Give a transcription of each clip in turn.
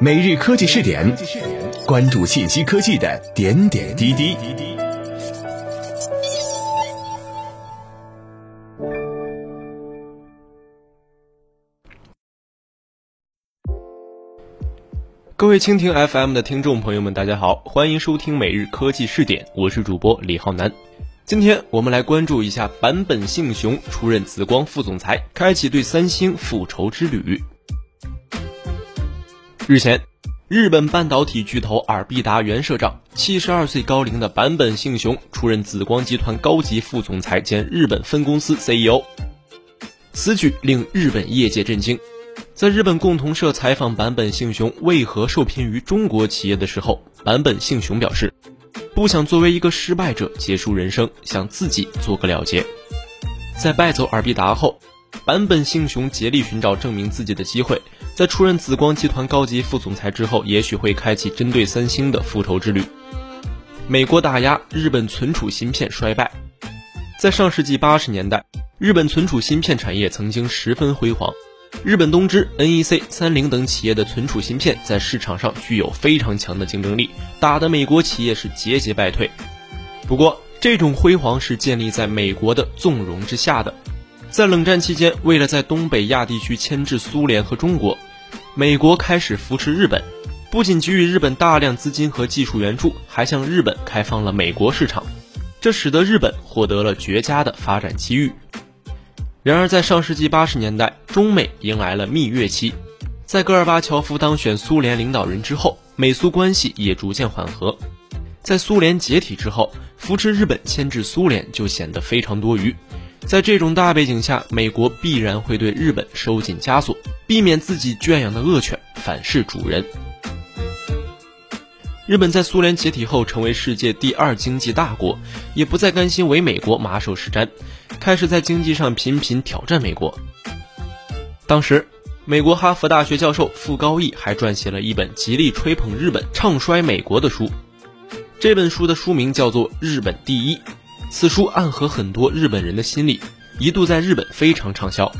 每日科技试点，关注信息科技的点点滴滴。各位蜻蜓 FM 的听众朋友们，大家好，欢迎收听每日科技试点，我是主播李浩南。今天我们来关注一下坂本幸雄出任紫光副总裁，开启对三星复仇之旅。日前，日本半导体巨头尔必达原社长、七十二岁高龄的坂本幸雄出任紫光集团高级副总裁兼日本分公司 CEO，此举令日本业界震惊。在日本共同社采访坂本幸雄为何受聘于中国企业的时候，坂本幸雄表示。不想作为一个失败者结束人生，想自己做个了结。在败走尔必达后，坂本幸雄竭力寻找证明自己的机会。在出任紫光集团高级副总裁之后，也许会开启针对三星的复仇之旅。美国打压日本存储芯片衰败。在上世纪八十年代，日本存储芯片产业曾经十分辉煌。日本东芝、NEC、三菱等企业的存储芯片在市场上具有非常强的竞争力，打得美国企业是节节败退。不过，这种辉煌是建立在美国的纵容之下的。在冷战期间，为了在东北亚地区牵制苏联和中国，美国开始扶持日本，不仅给予日本大量资金和技术援助，还向日本开放了美国市场，这使得日本获得了绝佳的发展机遇。然而，在上世纪八十年代，中美迎来了蜜月期。在戈尔巴乔夫当选苏联领导人之后，美苏关系也逐渐缓和。在苏联解体之后，扶持日本牵制苏联就显得非常多余。在这种大背景下，美国必然会对日本收紧枷锁，避免自己圈养的恶犬反噬主人。日本在苏联解体后成为世界第二经济大国，也不再甘心为美国马首是瞻。开始在经济上频频挑战美国。当时，美国哈佛大学教授傅高义还撰写了一本极力吹捧日本、唱衰美国的书。这本书的书名叫做《日本第一》，此书暗合很多日本人的心理，一度在日本非常畅销。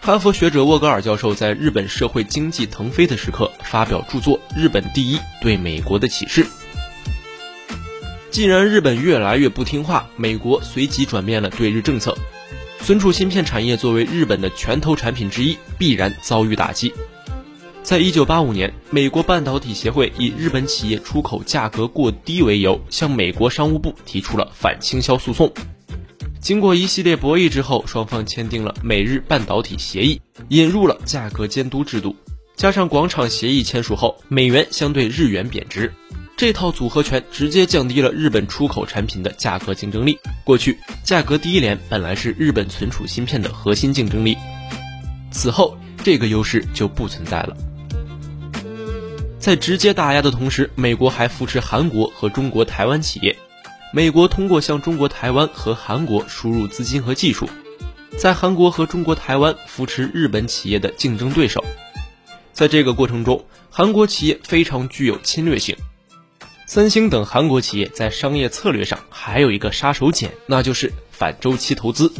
哈佛学者沃格尔教授在日本社会经济腾飞的时刻发表著作《日本第一：对美国的启示》。既然日本越来越不听话，美国随即转变了对日政策。存储芯片产业作为日本的拳头产品之一，必然遭遇打击。在一九八五年，美国半导体协会以日本企业出口价格过低为由，向美国商务部提出了反倾销诉讼。经过一系列博弈之后，双方签订了美日半导体协议，引入了价格监督制度。加上广场协议签署后，美元相对日元贬值。这套组合拳直接降低了日本出口产品的价格竞争力。过去，价格低廉本来是日本存储芯片的核心竞争力，此后这个优势就不存在了。在直接打压的同时，美国还扶持韩国和中国台湾企业。美国通过向中国台湾和韩国输入资金和技术，在韩国和中国台湾扶持日本企业的竞争对手。在这个过程中，韩国企业非常具有侵略性。三星等韩国企业在商业策略上还有一个杀手锏，那就是反周期投资。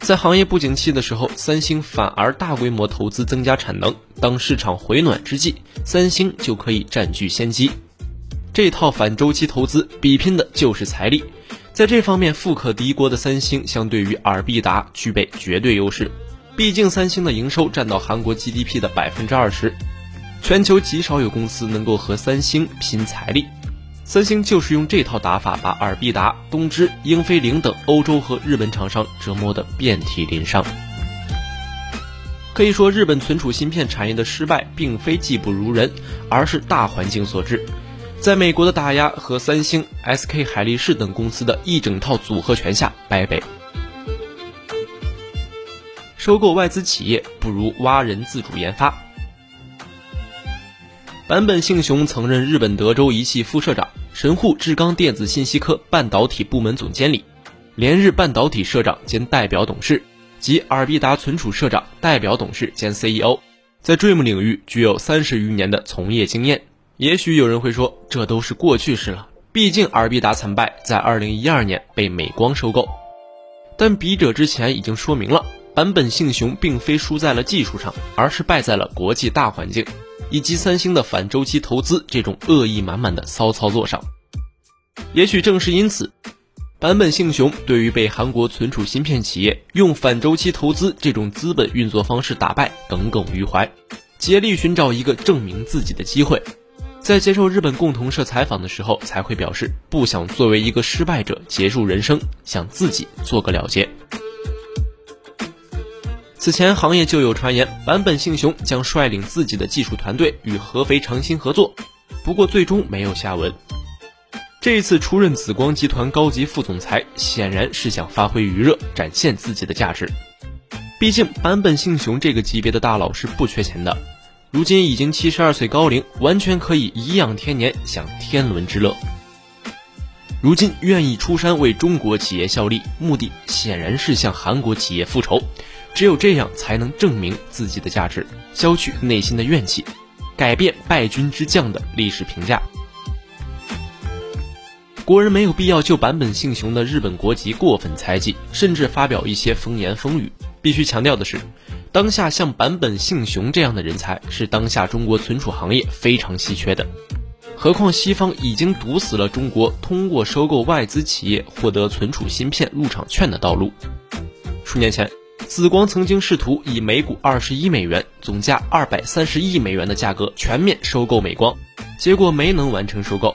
在行业不景气的时候，三星反而大规模投资增加产能；当市场回暖之际，三星就可以占据先机。这套反周期投资比拼的就是财力，在这方面富可敌国的三星，相对于尔必达具备绝对优势。毕竟三星的营收占到韩国 GDP 的百分之二十。全球极少有公司能够和三星拼财力，三星就是用这套打法把尔必达、东芝、英飞凌等欧洲和日本厂商折磨得遍体鳞伤。可以说，日本存储芯片产业的失败并非技不如人，而是大环境所致。在美国的打压和三星、SK 海力士等公司的一整套组合拳下败北。收购外资企业不如挖人自主研发。坂本幸雄曾任日本德州仪器副社长、神户制钢电子信息科半导体部门总监理、连日半导体社长兼代表董事及尔必达存储社长、代表董事兼 CEO，在 Dream 领域具有三十余年的从业经验。也许有人会说，这都是过去式了，毕竟尔必达惨败，在二零一二年被美光收购。但笔者之前已经说明了，坂本幸雄并非输在了技术上，而是败在了国际大环境。以及三星的反周期投资这种恶意满满的骚操作上。也许正是因此，坂本幸雄对于被韩国存储芯片企业用反周期投资这种资本运作方式打败耿耿于怀，竭力寻找一个证明自己的机会。在接受日本共同社采访的时候，才会表示不想作为一个失败者结束人生，想自己做个了结。此前行业就有传言，坂本幸雄将率领自己的技术团队与合肥长兴合作，不过最终没有下文。这一次出任紫光集团高级副总裁，显然是想发挥余热，展现自己的价值。毕竟坂本幸雄这个级别的大佬是不缺钱的。如今已经七十二岁高龄，完全可以颐养天年，享天伦之乐。如今愿意出山为中国企业效力，目的显然是向韩国企业复仇。只有这样，才能证明自己的价值，消去内心的怨气，改变败军之将的历史评价。国人没有必要就坂本幸雄的日本国籍过分猜忌，甚至发表一些风言风语。必须强调的是。当下像坂本幸雄这样的人才是当下中国存储行业非常稀缺的，何况西方已经堵死了中国通过收购外资企业获得存储芯片入场券的道路。数年前，紫光曾经试图以每股二十一美元、总价二百三十亿美元的价格全面收购美光，结果没能完成收购。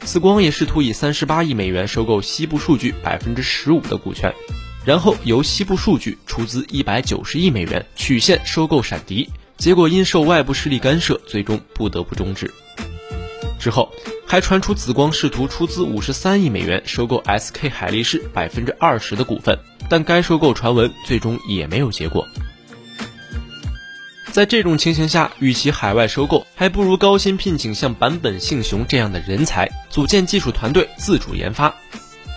紫光也试图以三十八亿美元收购西部数据百分之十五的股权。然后由西部数据出资一百九十亿美元曲线收购闪迪，结果因受外部势力干涉，最终不得不终止。之后还传出紫光试图出资五十三亿美元收购 SK 海力士百分之二十的股份，但该收购传闻最终也没有结果。在这种情形下，与其海外收购，还不如高薪聘请像坂本幸雄这样的人才，组建技术团队自主研发。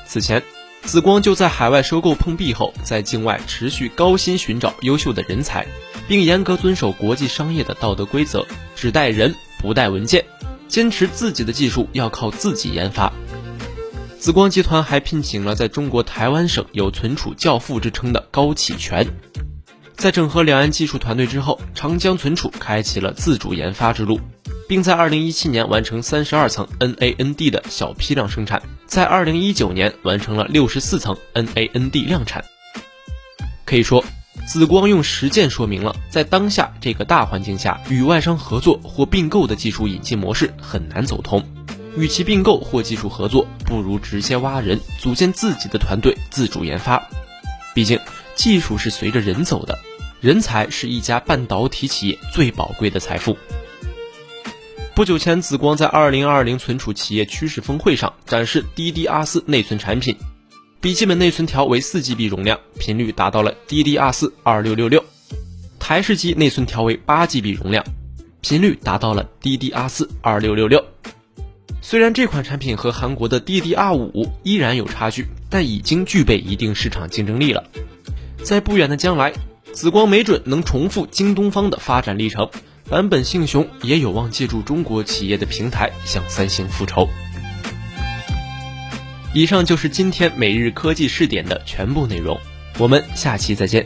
此前。紫光就在海外收购碰壁后，在境外持续高薪寻找优秀的人才，并严格遵守国际商业的道德规则，只带人不带文件，坚持自己的技术要靠自己研发。紫光集团还聘请了在中国台湾省有存储教父之称的高启全。在整合两岸技术团队之后，长江存储开启了自主研发之路。并在二零一七年完成三十二层 NAND 的小批量生产，在二零一九年完成了六十四层 NAND 量产。可以说，紫光用实践说明了，在当下这个大环境下，与外商合作或并购的技术引进模式很难走通。与其并购或技术合作，不如直接挖人，组建自己的团队，自主研发。毕竟，技术是随着人走的，人才是一家半导体企业最宝贵的财富。不久前，紫光在二零二零存储企业趋势峰会上展示 DDR4 内存产品，笔记本内存条为四 GB 容量，频率达到了 DDR4 二六六六；台式机内存条为八 GB 容量，频率达到了 DDR4 二六六六。虽然这款产品和韩国的 DDR5 依然有差距，但已经具备一定市场竞争力了。在不远的将来，紫光没准能重复京东方的发展历程。坂本幸雄也有望借助中国企业的平台向三星复仇。以上就是今天每日科技试点的全部内容，我们下期再见。